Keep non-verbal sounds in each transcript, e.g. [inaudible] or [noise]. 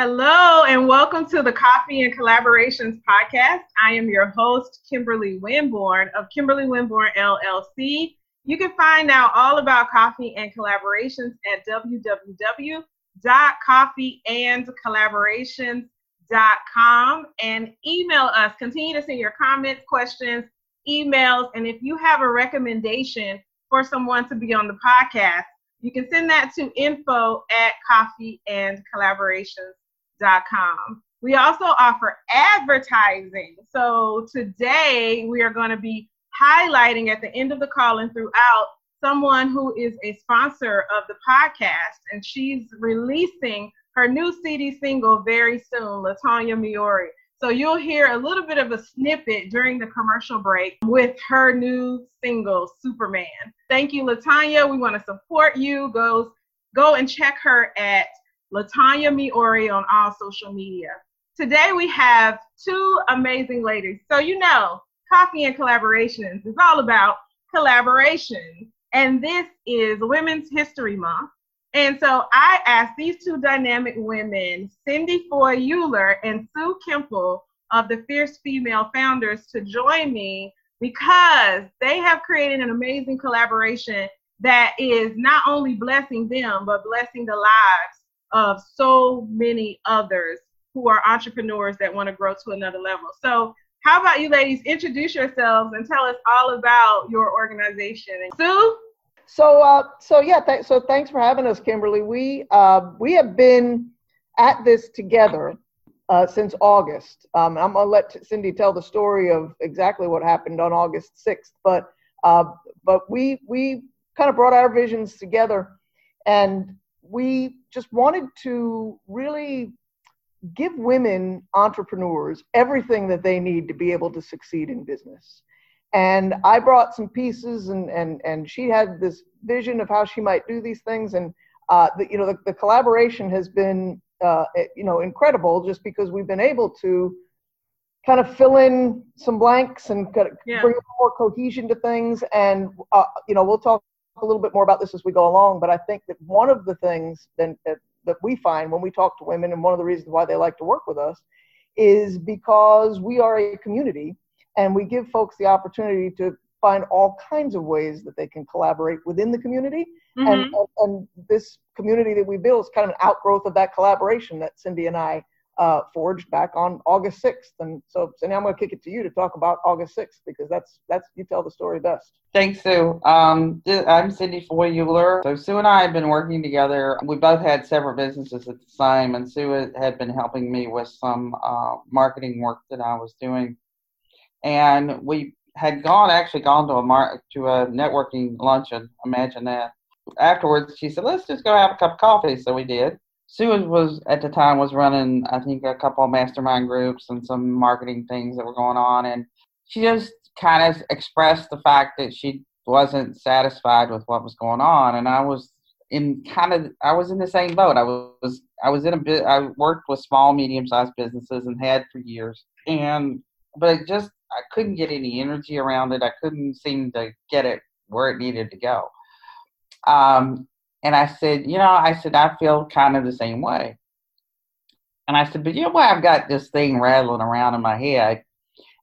Hello, and welcome to the Coffee and Collaborations podcast. I am your host, Kimberly Winborn of Kimberly Winborn LLC. You can find out all about coffee and collaborations at www.coffeeandcollaborations.com and email us. Continue to send your comments, questions, emails, and if you have a recommendation for someone to be on the podcast, you can send that to info at coffeeandcollaborations.com com. We also offer advertising. So today we are going to be highlighting at the end of the call and throughout someone who is a sponsor of the podcast, and she's releasing her new CD single very soon, Latanya Miori. So you'll hear a little bit of a snippet during the commercial break with her new single, Superman. Thank you, Latanya. We want to support you. Go, go and check her at Latanya Miori on all social media. Today we have two amazing ladies. So you know, Coffee and Collaborations is all about collaboration. And this is Women's History Month. And so I asked these two dynamic women, Cindy Foy Uhlir and Sue Kemple of the Fierce Female Founders, to join me because they have created an amazing collaboration that is not only blessing them, but blessing the lives of so many others who are entrepreneurs that want to grow to another level. So, how about you ladies introduce yourselves and tell us all about your organization? Sue? So, uh, so yeah, th- so thanks for having us, Kimberly. We uh, we have been at this together uh, since August. Um, I'm gonna let Cindy tell the story of exactly what happened on August 6th, but uh, but we we kind of brought our visions together, and we just wanted to really give women entrepreneurs everything that they need to be able to succeed in business. And I brought some pieces, and and and she had this vision of how she might do these things, and uh, the, you know the, the collaboration has been uh, you know incredible just because we've been able to kind of fill in some blanks and kind yeah. bring more cohesion to things, and uh, you know we'll talk a little bit more about this as we go along, but I think that one of the things that, that, that we find when we talk to women, and one of the reasons why they like to work with us, is because we are a community and we give folks the opportunity to find all kinds of ways that they can collaborate within the community. Mm-hmm. And, and, and, this community that we build is kind of an outgrowth of that collaboration that Cindy and I uh, forged back on August 6th. And so, so now I'm going to kick it to you to talk about August 6th because that's that's you tell the story best. Thanks, Sue. Um, I'm Cindy Foy Uhlir. So Sue and I have been working together. We both had several businesses at the time, and Sue had been helping me with some uh, marketing work that I was doing. And we had gone actually gone to a mar- to a networking luncheon. Imagine that. Afterwards, she said, "Let's just go have a cup of coffee." So we did Sue was at the time was running I think a couple of mastermind groups and some marketing things that were going on and she just kind of expressed the fact that she wasn't satisfied with what was going on and I was in kind of I was in the same boat. I was I was in a bit I worked with small medium sized businesses and had for years and but just I couldn't get any energy around it. I couldn't seem to get it where it needed to go. Um, and I said, you know, I said, I feel kind of the same way. And I said, but you know what? I've got this thing rattling around in my head.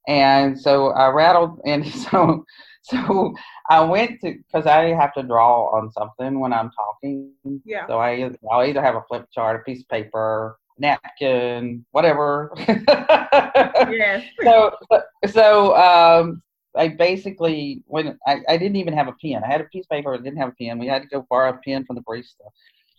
And so I rattled, [laughs] and so, so I went to, because I have to draw on something when I'm talking. Yeah. So I, I'll either have a flip chart, a piece of paper, napkin, whatever. [laughs] yes. So, so, um, I basically when I, I didn't even have a pen. I had a piece of paper, I didn't have a pen. We had to go borrow a pen from the barista.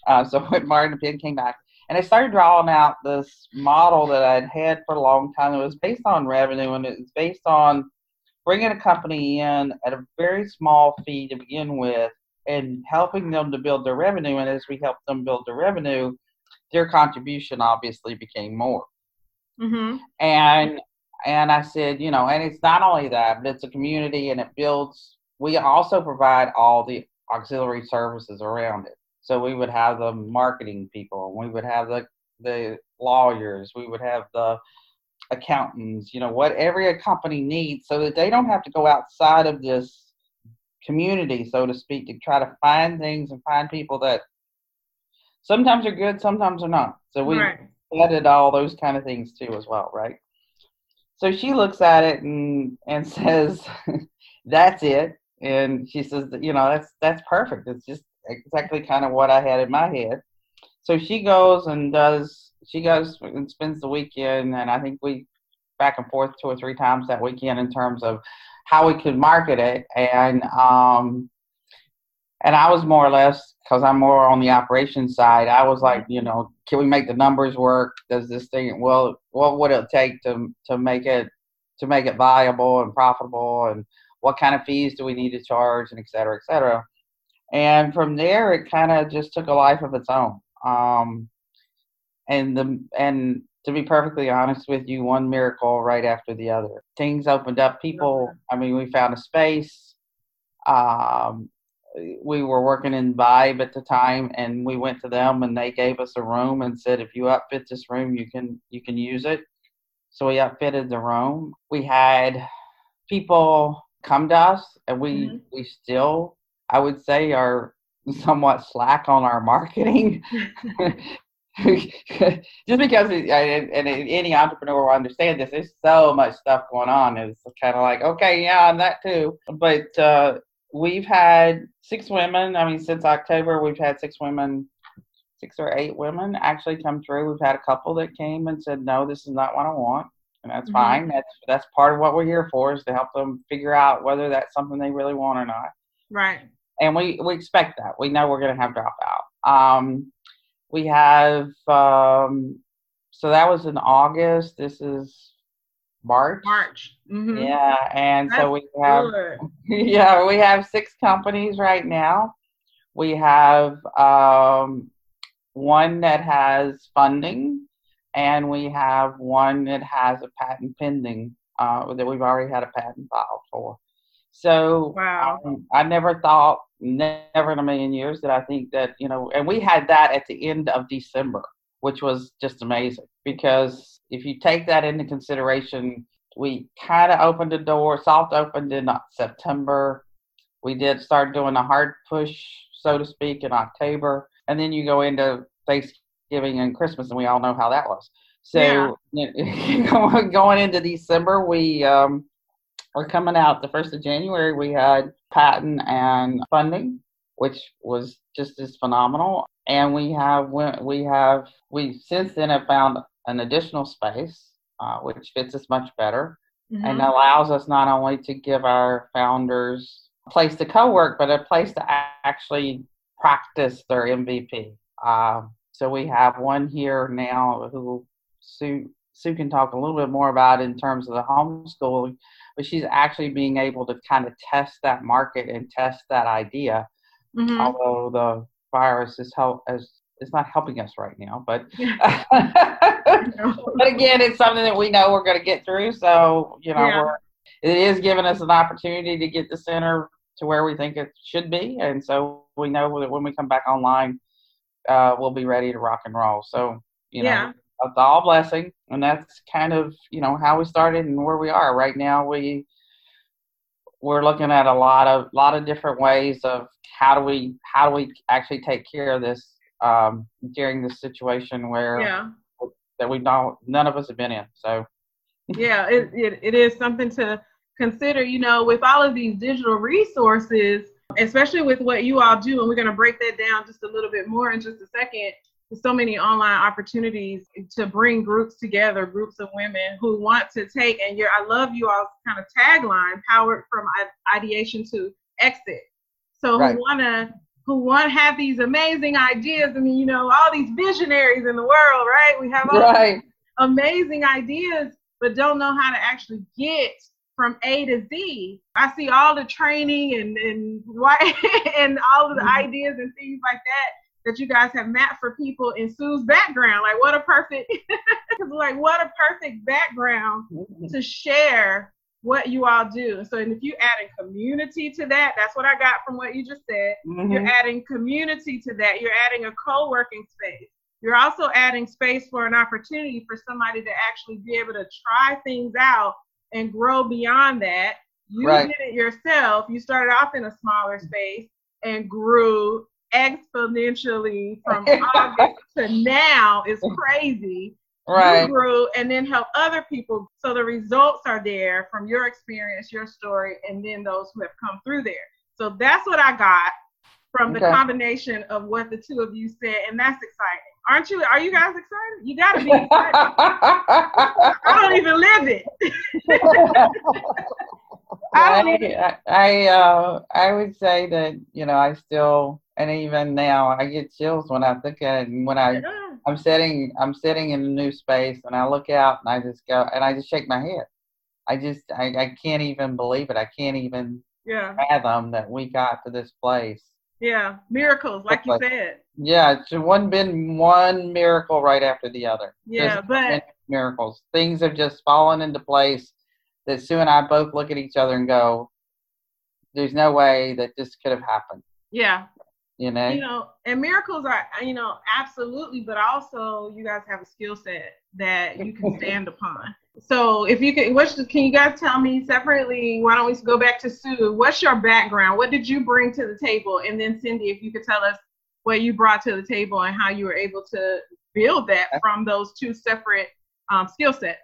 Uh, so I went borrowed a pen, came back, and I started drawing out this model that I'd had for a long time. It was based on revenue, and it was based on bringing a company in at a very small fee to begin with, and helping them to build their revenue. And as we helped them build their revenue, their contribution obviously became more. Mm-hmm. And and I said, you know, and it's not only that, but it's a community and it builds. We also provide all the auxiliary services around it. So we would have the marketing people, we would have the the lawyers, we would have the accountants, you know, what every company needs so that they don't have to go outside of this community, so to speak, to try to find things and find people that sometimes are good, sometimes are not. So we right. vetted all those kind of things too as well, right? So she looks at it and and [laughs] says, "That's it." And she says, "You know, that's that's perfect. It's just exactly kind of what I had in my head." So she goes and does. She goes and spends the weekend, and I think we back and forth two or three times that weekend in terms of how we could market it and um and I was more or less because I'm more on the operations side. I was like, you know, can we make the numbers work? Does this thing well? What would it take to to make it to make it viable and profitable? And what kind of fees do we need to charge? And et cetera, et cetera. And from there, it kind of just took a life of its own. Um, and the and to be perfectly honest with you, one miracle right after the other. Things opened up. People, I mean, we found a space. Um, we were working in Vibe at the time, and we went to them, and they gave us a room and said, if you outfit this room, you can you can use it. So we outfitted the room. We had people come to us, and we mm-hmm. we still, I would say, are somewhat slack on our marketing. [laughs] [laughs] just because it, and, and, any entrepreneur will understand this there's so much stuff going on it's kind of like okay yeah and that too but uh, we've had six women. I mean, since October, we've had six women, six or eight women actually come through. We've had a couple that came and said, "No, this is not what I want," and that's mm-hmm. fine. That's that's part of what we're here for is to help them figure out whether that's something they really want or not. Right. And we we expect that. We know we're going to have dropout. Um, we have um, so that was in August. This is March. March. Mm-hmm. Yeah, and That's so we have [laughs] yeah we have six companies right now. We have um, one that has funding, and we have one that has a patent pending uh, that we've already had a patent filed for. So wow. um, I never thought, never in a million years, that I think that you know, and we had that at the end of December, which was just amazing because if you take that into consideration, we kind of opened the door, soft opened in September. We did start doing a hard push, so to speak, in October. And then you go into Thanksgiving and Christmas, and we all know how that was. So yeah. [laughs] going into December, we um, are coming out the first of January. We had patent and funding, which was just as phenomenal. And we have we have we since then have found an additional space, uh, which fits us much better mm-hmm. and allows us not only to give our founders a place to co work, but a place to actually practice their MVP. Uh, so we have one here now who Sue, Sue can talk a little bit more about in terms of the homeschooling, but she's actually being able to kind of test that market and test that idea. Mm-hmm. Although the virus is help as it's not helping us right now, but [laughs] [laughs] [laughs] but again, it's something that we know we're going to get through. So you know, yeah. we're, it is giving us an opportunity to get the center to where we think it should be, and so we know that when we come back online, uh, we'll be ready to rock and roll. So you know, yeah. it's all blessing, and that's kind of you know how we started and where we are right now. We we're looking at a lot of lot of different ways of how do we how do we actually take care of this um, during this situation where yeah. That we don't none of us have been in. So yeah, it, it, it is something to consider. You know, with all of these digital resources, especially with what you all do, and we're going to break that down just a little bit more in just a second. There's so many online opportunities to bring groups together, groups of women who want to take, and your I love you all kind of tagline, powered from ideation to exit. So right. who want to who want have these amazing ideas. I mean, you know, all these visionaries in the world, right? We have all right. amazing ideas, but don't know how to actually get from A to Z. I see all the training and and why [laughs] and all of the mm-hmm. ideas and things like that that you guys have mapped for people in Sue's background. Like what a perfect [laughs] like what a perfect background mm-hmm. to share what you all do. So, and if you adding community to that, that's what I got from what you just said. Mm-hmm. You're adding community to that. You're adding a co-working space. You're also adding space for an opportunity for somebody to actually be able to try things out and grow beyond that. You right. did it yourself. You started off in a smaller space and grew exponentially from [laughs] August to now is crazy. Right. you grew, and then help other people. So the results are there from your experience, your story, and then those who have come through there. So that's what I got from the Okay. combination of what the two of you said, and that's exciting. Aren't you? Are you guys excited? You got to be excited. [laughs] I don't even live it. [laughs] [laughs] I. I, I, uh, I would say that, you know, I still, and even now, I get chills when I think at it. And when I, I'm sitting, I'm sitting in a new space and I look out and I just go, and I just shake my head. I just, I, I can't even believe it. I can't even Yeah, fathom that we got to this place. yeah, miracles, like you said. Yeah, it's one been one miracle right after the other. Yeah, Just but miracles. Things have just fallen into place that Sue and I both look at each other and go, "There's no way that this could have happened." yeah, You know? you know, and miracles are, you know, absolutely, but also you guys have a skill set that you can [laughs] stand upon. So if you can, what's can you guys tell me separately? Why don't we go back to Sue? What's your background? What did you bring to the table? And then Cindy, if you could tell us what you brought to the table and how you were able to build that from those two separate um, skill sets.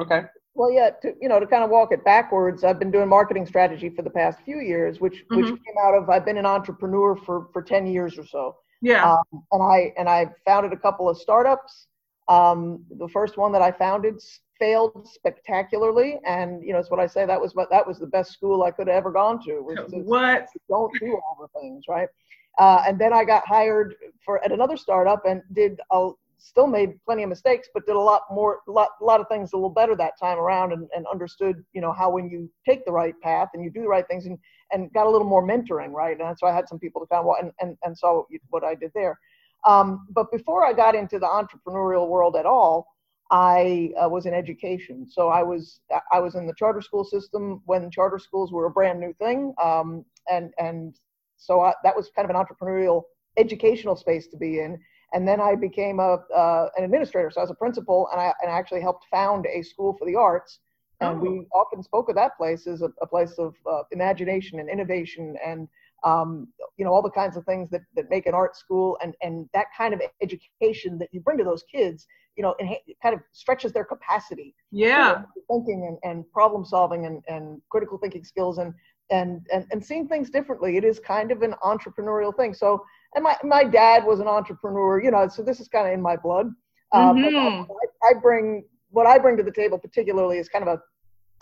okay. Well, yeah, to, you know, to kind of walk it backwards, I've been doing marketing strategy for the past few years, which which Mhm. came out of I've been an entrepreneur for for 10 years or so. Yeah. Um, and I and I founded a couple of startups. Um, the first one that I founded failed spectacularly, and you know, it's what I say. That was what that was the best school I could have ever gone to. Was to what? don't do all the things right. Uh, and then I got hired for at another startup and did a, still made plenty of mistakes, but did a lot more, lot, lot of things a little better that time around, and, and understood, you know, how when you take the right path and you do the right things, and and got a little more mentoring, right? And so I had some people to kind of and and and saw what I did there. Um, but before I got into the entrepreneurial world at all, I uh, was in education. So I was I was in the charter school system when charter schools were a brand new thing, um, and and so I, that was kind of an entrepreneurial educational space to be in. And then I became a uh, an administrator. So I was a principal, and I and I actually helped found a school for the arts. And Oh. we often spoke of that place as a, a place of uh, imagination and innovation and um, you know all the kinds of things that, that make an art school and, and that kind of education that you bring to those kids you know and it kind of stretches their capacity Yeah. thinking and, and problem solving and, and critical thinking skills and, and and and seeing things differently it is kind of an entrepreneurial thing so and my, my dad was an entrepreneur you know so this is kind of in my blood uh, but Mhm. I, I bring what i bring to the table particularly is kind of a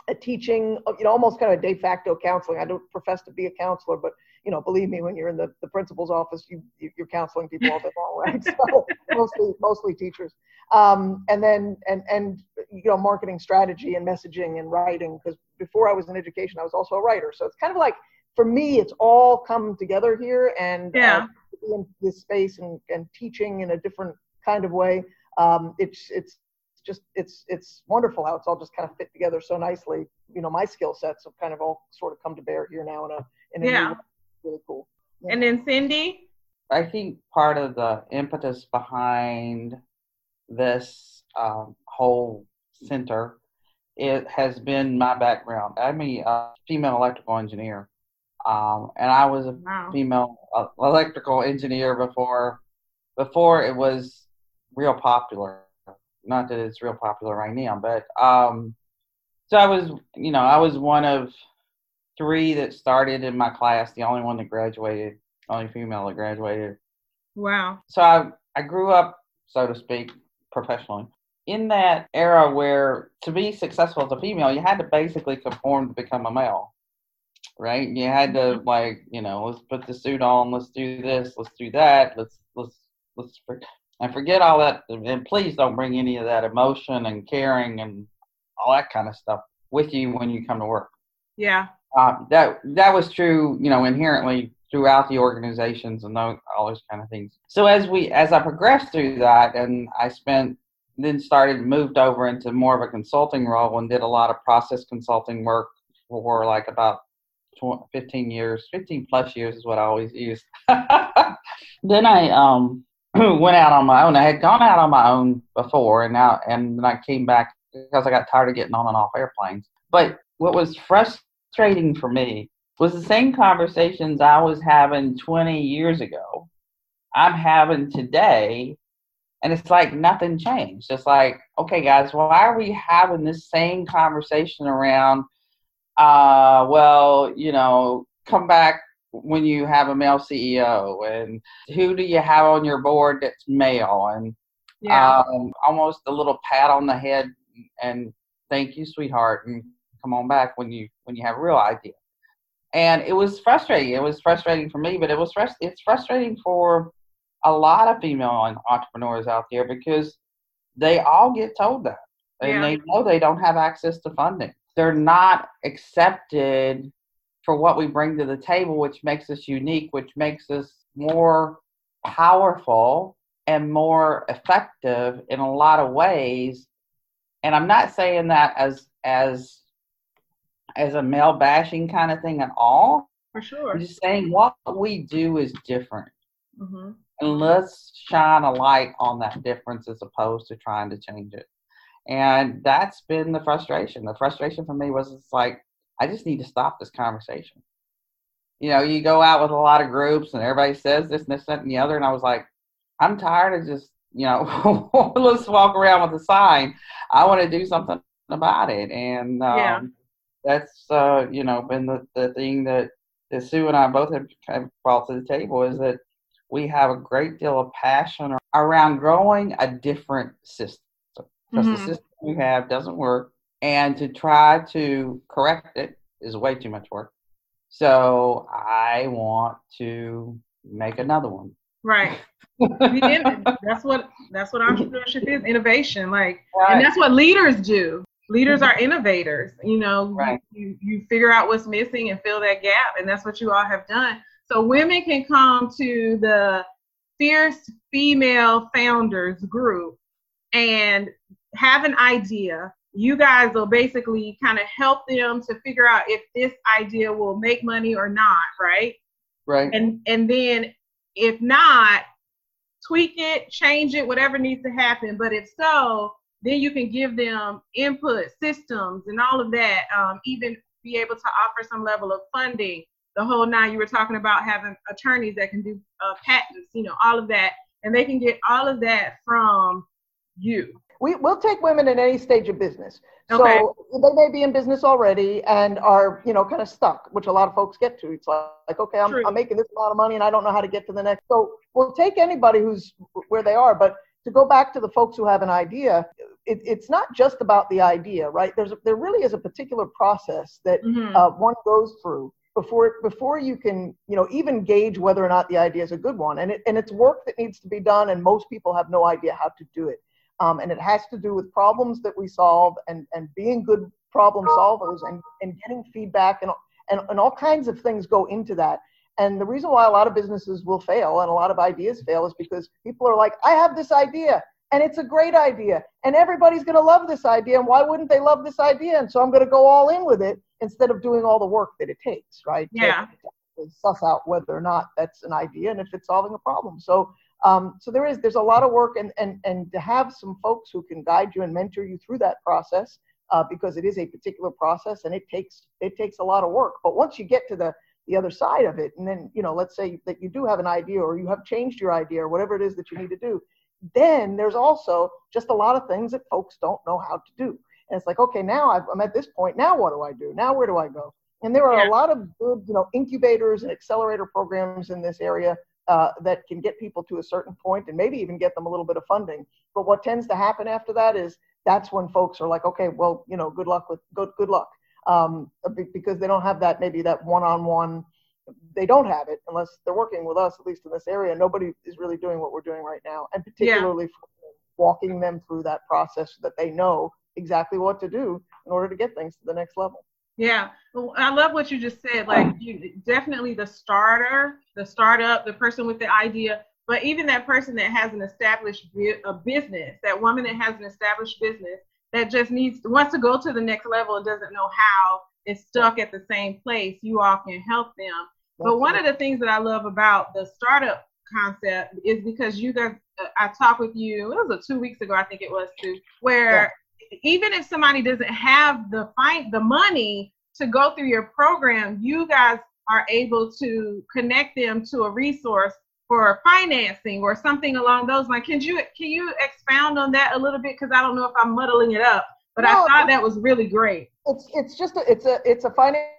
a teaching, you know, almost kind of de facto counseling. I don't profess to be a counselor, but you know, believe me, when you're in the, the principal's office, you you- you're counseling people all day long, [laughs] right? So mostly mostly teachers, um, and then and and you know, marketing strategy and messaging and writing. Because before I was in education, I was also a writer. So it's kind of like for me, it's all come together here, and Yeah. uh, in this space and and teaching in a different kind of way. Um, it's it's just it's it's wonderful how it's all just kind of fit together so nicely. You know, my skill sets have kind of all sort of come to bear here now in a in a Yeah. new way. really cool. And then Cindy. I think part of the impetus behind this um, whole center it has been my background. I'm a uh, female electrical engineer, um, and I was a Wow. female uh, electrical engineer before before it was real popular. Not that it's real popular right now, but um, so I was, you know, I was one of three that started in my class, the only one that graduated, only female that graduated. Wow. So I I grew up, so to speak, professionally in that era where to be successful as a female, you had to basically conform to become a male right? You had to like, you know, let's put the suit on, let's do this, let's do that, let's let's let's for- and forget all that. And please don't bring any of that emotion and caring and all that kind of stuff with you when you come to work. Yeah. Uh, that that was true, you know, inherently throughout the organizations and those, all those kind of things. So as we as I progressed through that, and I spent then started moved over into more of a consulting role and did a lot of process consulting work for like about tw- 15 years 15 plus years is what i always use. [laughs] Then i um [clears throat] went out on my own. I had gone out on my own before and now and then i came back because i got tired of getting on and off airplanes. But what was frustrating for me was the same conversations i was having 20 years ago i'm having today And it's like nothing changed. It's like, okay, guys, why are we having this same conversation around, uh, well, you know, come back when you have a male CEO and who do you have on your board that's male and Yeah. um, almost a little pat on the head and thank you, sweetheart, and come on back when you when you have a real idea. And it was frustrating. It was frustrating for me, but it was frust- it's frustrating for a lot of female entrepreneurs out there because they all get told that, and Yeah. they know they don't have access to funding. They're not accepted for what we bring to the table, which makes us unique, which makes us more powerful and more effective in a lot of ways. And I'm not saying that as as as a male bashing kind of thing at all. For sure. I'm just saying what we do is different. hmm And let's shine a light on that difference as opposed to trying to change it. And that's been the frustration. The frustration for me was it's like, I just need to stop this conversation. You know, you go out with a lot of groups and everybody says this and this, that, and the other. And I was like, I'm tired of just, you know, [laughs] let's walk around with a sign. I want to do something about it. And um, Yeah. that's, uh, you know, been the, the thing that, that Sue and I both have kind of brought to the table is that we have a great deal of passion around growing a different system because Mhm. the system we have doesn't work and to try to correct it is way too much work. So i want to make another one. Right. [laughs] That's what that's what entrepreneurship is innovation like and that's what leaders do. Leaders are innovators you know Right. you, you figure out what's missing and fill that gap and that's what you all have done. So women can come to the fierce female founders group and have an idea. You guys will basically kind of help them to figure out if this idea will make money or not right? Right. And and then if not tweak it change it whatever needs to happen. But if so then you can give them input systems and all of that um, even be able to offer some level of funding. The whole nine you were talking about having attorneys that can do uh, patents you know all of that. And they can get all of that from you We, we'll take women in any stage of business. Okay. So they may be in business already and are, you know, kind of stuck, which a lot of folks get to. It's like, like okay, I'm, I'm making this amount of money and I don't know how to get to the next. So we'll take anybody who's where they are. But to go back to the folks who have an idea, it, it's not just about the idea, right? There's a, there really is a particular process that Mhm. uh, one goes through before before you can you know even gauge whether or not the idea is a good one and it, and it's work that needs to be done and most people have no idea how to do it um, and it has to do with problems that we solve and and being good problem solvers and and getting feedback and and, and all kinds of things go into that. And the reason why a lot of businesses will fail and a lot of ideas fail is because people are like i have this idea and it's a great idea and everybody's going to love this idea and why wouldn't they love this idea? And so i'm going to go all in with it instead of doing all the work that it takes right? To- Yeah. to suss out whether or not that's an idea and if it's solving a problem. So um, so there is there's a lot of work and and and to have some folks who can guide you and mentor you through that process uh, because it is a particular process and it takes it takes a lot of work. But once you get to the the other side of it and then you know let's say that you do have an idea or you have changed your idea or whatever it is that you need to do then there's also just a lot of things that folks don't know how to do. And it's like okay now I've, i'm at this point. Now what do i do? Now where do i go? And there are Yeah. a lot of good you know incubators and accelerator programs in this area uh, that can get people to a certain point and maybe even get them a little bit of funding. But what tends to happen after that is that's when folks are like okay well you know good luck with good good luck. Um, because they don't have that maybe that one-on-one they don't have it unless they're working with us at least in this area. Nobody is really doing what we're doing right now and particularly for walking them through that process so that they know exactly what to do in order to get things to the next level Yeah, well, I love what you just said. Like, you definitely the starter, the startup, the person with the idea, but even that person that has an established a business, that woman that has an established business that just needs wants to go to the next level and doesn't know how, is stuck at the same place. You all can help them. But one of the things that I love about the startup concept is because you guys, uh, I talked with you, it was a two weeks ago, I think it was too, where even if somebody doesn't have the find the money to go through your program, you guys are able to connect them to a resource for financing or something along those lines. Can you can you expound on that a little bit? Because I don't know if I'm muddling it up, but no, I thought that was really great. It's it's just a, it's a it's a financing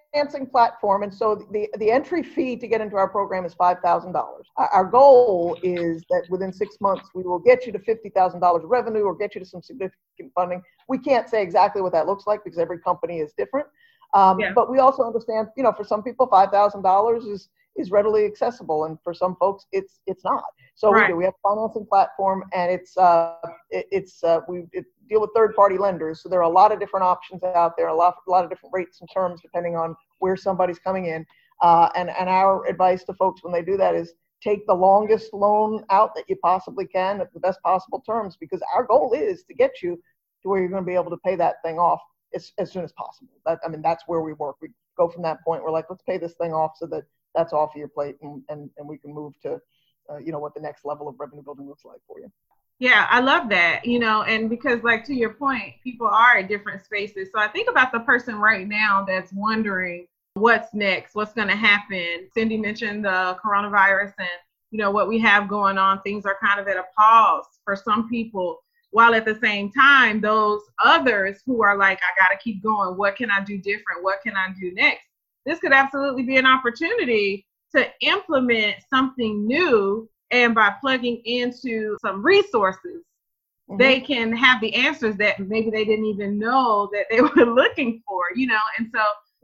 platform, and so the the entry fee to get into our program is five thousand dollars. Our goal is that within six months we will get you to fifty thousand dollars revenue or get you to some significant funding. We can't say exactly what that looks like because every company is different. Um, yeah. But we also understand, you know, for some people, five thousand dollars is is readily accessible, and for some folks, it's it's not. So right. we do. We have a financing platform, and it's uh, it, it's uh, we it deal with third party lenders. So there are a lot of different options out there, a lot a lot of different rates and terms depending on where somebody's coming in. Uh, and and our advice to folks when they do that is take the longest loan out that you possibly can at the best possible terms because our goal is to get you to where you're going to be able to pay that thing off as, as soon as possible. That, I mean, that's where we work. We go from that point. We're like, let's pay this thing off so that that's off of your plate and, and, and we can move to, uh, you know, what the next level of revenue building looks like for you. Yeah, I love that, you know, and because, like, to your point, people are at different spaces. So I think about the person right now that's wondering what's next, what's going to happen. Cindy mentioned the coronavirus and, you know, what we have going on. Things are kind of at a pause for some people while at the same time those others who are like i got to keep going what can i do different what can i do next this could absolutely be an opportunity to implement something new and by plugging into some resources mm-hmm. they can have the answers that maybe they didn't even know that they [laughs] were looking for you know and so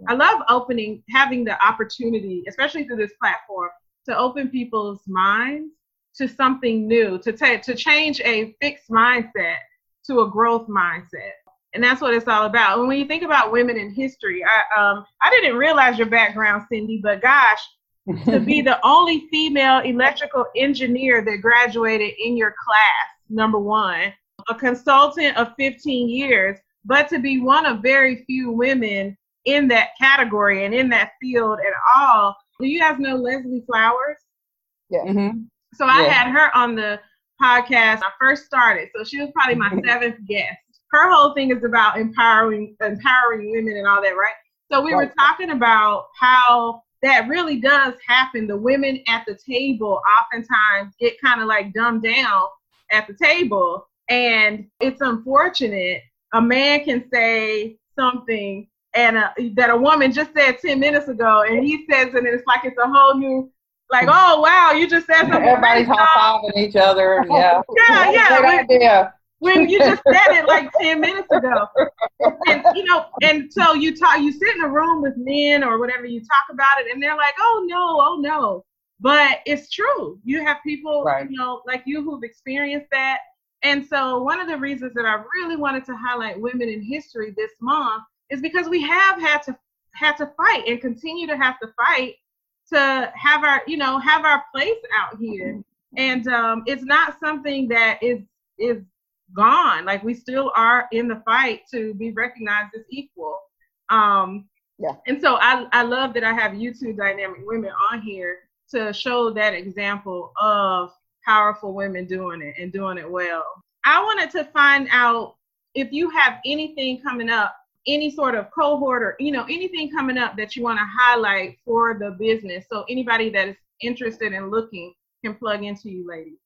i love opening having the opportunity especially through this platform to open people's minds to something new, to take to change a fixed mindset to a growth mindset. And that's what it's all about. And when you think about women in history, I um I didn't realize your background, Cindy, but gosh, to be [laughs] the only female electrical engineer that graduated in your class, number one, a consultant of 15 years, but to be one of very few women in that category and in that field at all. Do you guys know Leslie Flowers? Yeah. Mm-hmm. So I had her on the podcast I first started. So she was probably my [laughs] seventh guest. Her whole thing is about empowering empowering women and all that, right? So we right. were talking about how that really does happen. The women at the table oftentimes get kind of like dumbed down at the table. And it's unfortunate. A man can say something and a, that a woman just said 10 minutes ago, and he says it, and it's like it's a whole new like, oh wow, you just said something. Everybody's high fiving each other. Yeah. [laughs] yeah, yeah. Idea. When you just said it like ten minutes ago, and you know, and so you talk, you sit in a room with men or whatever, you talk about it, and they're like, oh no, oh no, but it's true. You have people, right. you know, like you who've experienced that. And so one of the reasons that I really wanted to highlight women in history this month is because we have had to had to fight and continue to have to fight to have our you know have our place out here and um, it's not something that is is gone. Like we still are in the fight to be recognized as equal. Um yeah. and so i i love that i have you two dynamic women on here to show that example of powerful women doing it and doing it well. I wanted to find out if you have anything coming up any sort of cohort or you know anything coming up that you want to highlight for the business so anybody that is interested in looking can plug into you ladies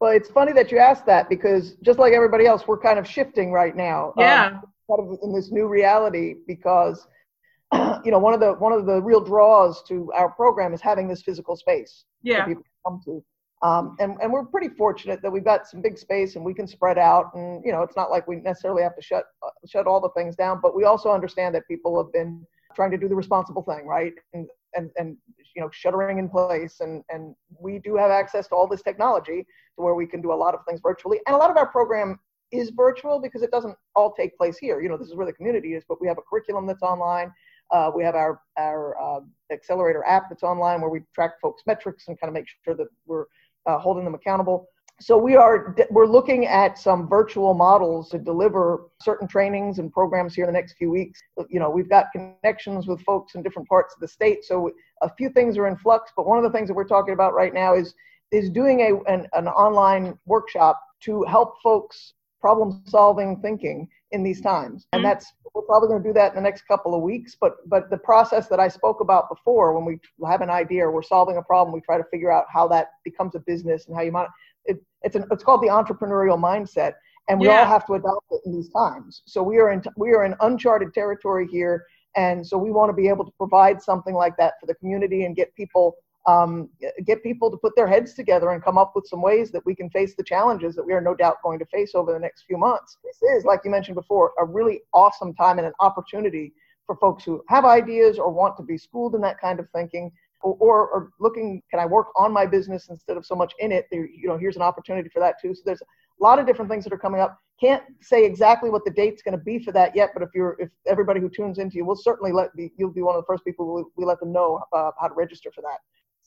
well it's funny that you asked that because just like everybody else we're kind of shifting right now yeah um, kind of in this new reality because [clears throat] you know one of the one of the real draws to our program is having this physical space yeah people come to um, and, and we're pretty fortunate that we've got some big space and we can spread out. And, you know, it's not like we necessarily have to shut, uh, shut all the things down, but we also understand that people have been trying to do the responsible thing, right? And, and, and you know, shuttering in place. And, and we do have access to all this technology where we can do a lot of things virtually. And a lot of our program is virtual because it doesn't all take place here. You know, this is where the community is, but we have a curriculum that's online. Uh, we have our, our uh, accelerator app that's online where we track folks' metrics and kind of make sure that we're uh, holding them accountable. So we are we're looking at some virtual models to deliver certain trainings and programs here in the next few weeks. You know, we've got connections with folks in different parts of the state, so a few things are in flux. But one of the things that we're talking about right now is is doing a an, an online workshop to help folks problem solving thinking in these times and mm-hmm. that's we're probably going to do that in the next couple of weeks. But but the process that I spoke about before, when we have an idea or we're solving a problem, we try to figure out how that becomes a business and how you might. It, it's an, it's called the entrepreneurial mindset, and we Yeah. all have to adopt it in these times. So we are in we are in uncharted territory here, and so we want to be able to provide something like that for the community and get people um, get people to put their heads together and come up with some ways that we can face the challenges that we are no doubt going to face over the next few months. This is, like you mentioned before, a really awesome time and an opportunity for folks who have ideas or want to be schooled in that kind of thinking. Or, or, or looking, can I work on my business instead of so much in it? There, you know, here's an opportunity for that too. So there's a lot of different things that are coming up. Can't say exactly what the date's going to be for that yet, but if you're, if everybody who tunes into you, we'll certainly let you'll be one of the first people we, we let them know uh, how to register for that.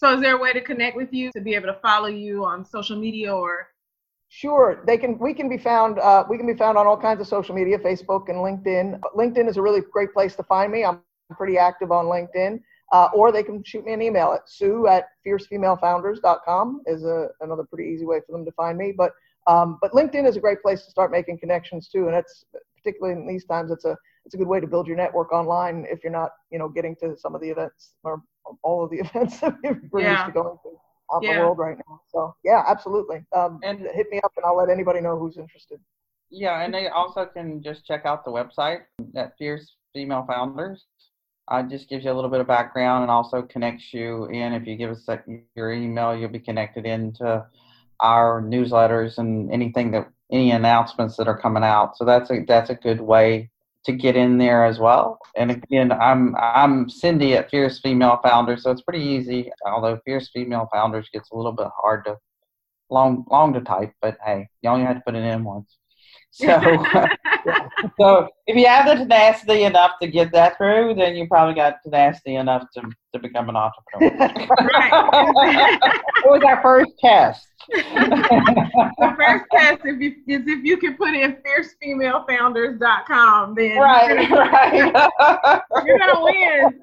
So is there a way to connect with you to be able to follow you on social media or Sure, they can. We can be found. Uh, we can be found on all kinds of social media, Facebook and LinkedIn. LinkedIn is a really great place to find me. I'm pretty active on LinkedIn. Uh, or they can shoot me an email at sue at fiercefemalefounders.com is a, another pretty easy way for them to find me. But um, but LinkedIn is a great place to start making connections too, and it's particularly in these times. It's a it's a good way to build your network online if you're not you know getting to some of the events or all of the [laughs] events that we're Yeah. used to going to out in Yeah. the world right now. So yeah, absolutely. Um, And- hit me up and I'll let anybody know who's interested. Yeah, and they also can just check out the website at Fierce Female Founders. Uh, just gives you a little bit of background and also connects you in. If you give us your email, you'll be connected into our newsletters and anything that any announcements that are coming out. So that's a that's a good way to get in there as well. And again, I'm I'm Cindy at Fierce Female Founders, so it's pretty easy. Although Fierce Female Founders gets a little bit hard to long long to type, but hey, you only have to put it in once. So, uh, so if you have the tenacity enough to get that through, then you probably got tenacity enough to, to become an entrepreneur. right? it was our first test. the first test if you, is if you can put in fiercefemalefounders.com, then right, you're gonna, right. you're gonna win.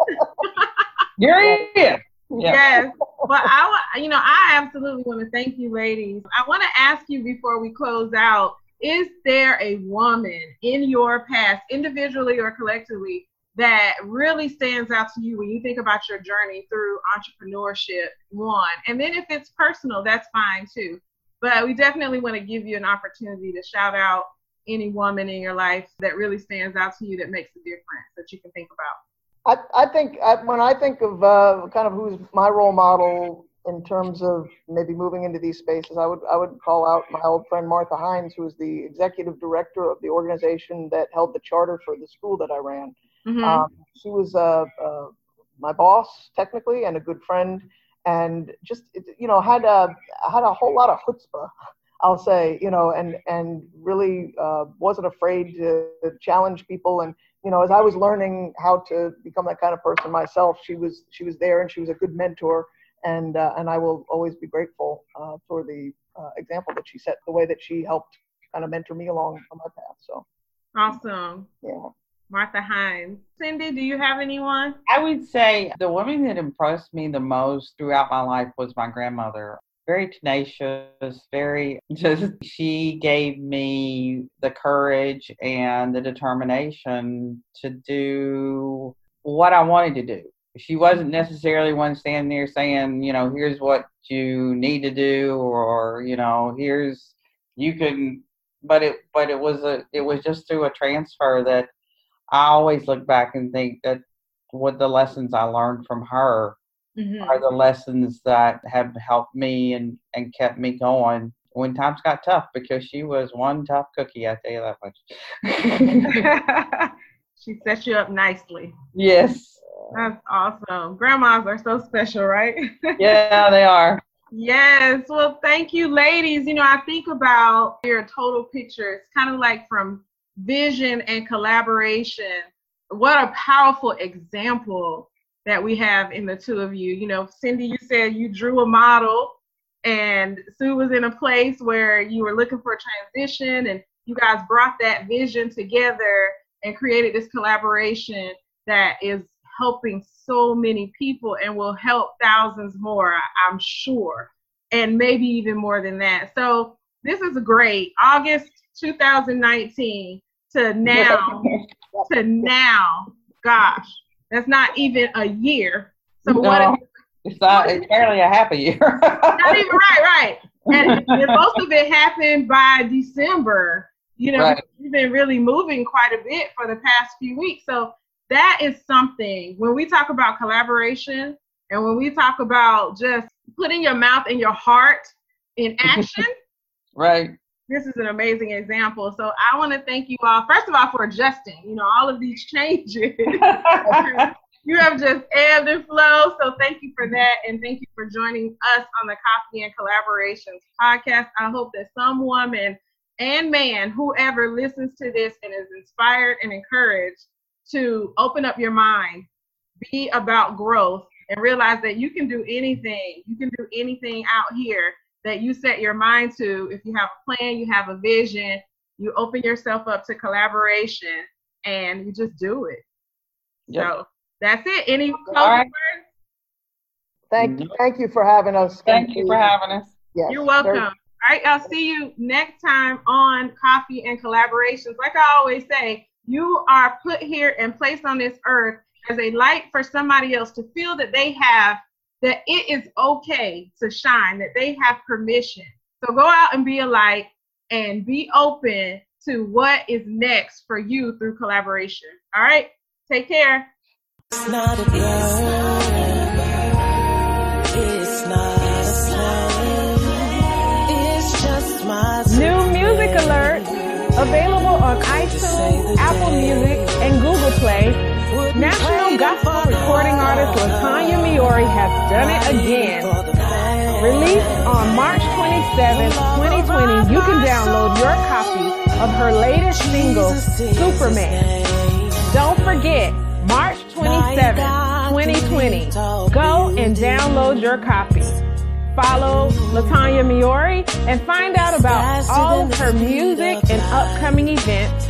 You're in. Yeah. Yes. But I, you know, I absolutely want to thank you, ladies. I want to ask you before we close out: Is there a woman in your past, individually or collectively, that really stands out to you when you think about your journey through entrepreneurship? One, and then if it's personal, that's fine too. But we definitely want to give you an opportunity to shout out any woman in your life that really stands out to you that makes a difference that you can think about. I, I think I, when I think of uh, kind of who's my role model in terms of maybe moving into these spaces, I would I would call out my old friend Martha Hines, who was the executive director of the organization that held the charter for the school that I ran. Mhm. Um, she was uh, uh, my boss technically and a good friend, and just you know had a had a whole lot of chutzpah, I'll say, you know, and and really uh, wasn't afraid to challenge people. And you know, as I was learning how to become that kind of person myself, she was she was there and she was a good mentor. And uh, and I will always be grateful uh, for the uh, example that she set, the way that she helped kind of mentor me along on my path. So Awesome. yeah. Martha Hines. Cindy, do you have anyone? I would say the woman that impressed me the most throughout my life was my grandmother. Very tenacious, very [laughs] just, she gave me the courage and the determination to do what I wanted to do. She wasn't necessarily one standing there saying, you know, here's what you need to do, or, you know, here's, you can, but it, but it was a, it was just through a transfer that I always look back and think that what the lessons I learned from her Mm-hmm. are the lessons that have helped me and, and kept me going when times got tough because she was one tough cookie, I tell you that much. [laughs] [laughs] she set you up nicely. yes. That's awesome. Grandmas are so special, right? [laughs] Yeah, they are. yes. Well, thank you, ladies. You know, I think about your total picture. It's kind of like from vision and collaboration. What a powerful example that we have in the two of you. You know, Cindy, you said you drew a model, and Sue was in a place where you were looking for a transition, and you guys brought that vision together and created this collaboration that is helping so many people and will help thousands more, I'm sure, and maybe even more than that. So this is great. August 2019 to now [laughs] to now, gosh, that's not even a year. So No. what? Is, It's not. It's barely a half a year. [laughs] not even right, right. And, and most of it happened by December. You know, Right. we've been really moving quite a bit for the past few weeks. So that is something when we talk about collaboration and when we talk about just putting your mouth and your heart in [laughs] action. right. this is an amazing example. So I want to thank you all, first of all, for adjusting, you know, all of these [laughs] changes. [laughs] you have just ebbed and flowed. So thank you for that. And thank you for joining us on the Coffee and Collaborations podcast. I hope that some woman and man, whoever listens to this and is inspired and encouraged to open up your mind, be about growth, and realize that you can do anything. You can do anything out here that you set your mind to. If you have a plan, you have a vision, you open yourself up to collaboration, and you just do it. Yep. So that's it. Any closing right. words? Thank, Nope. thank you for having us. Thank you for having us. Yes, You're welcome. All right, I'll see you next time on Coffee and Collaborations. Like I always say, you are put here and placed on this earth as a light for somebody else to feel that they have, that it is okay to shine, that they have permission. So go out and be a light and be open to what is next for you through collaboration. All right, take care. Music, and Google Play. National gospel recording artist Latanya Miori has done it again. Released on March 27, 2020, you can download your copy of her latest single, Superman. Don't forget, March 27, 2020. Go and download your copy. Follow Latanya Miori and find out about all of her music and upcoming events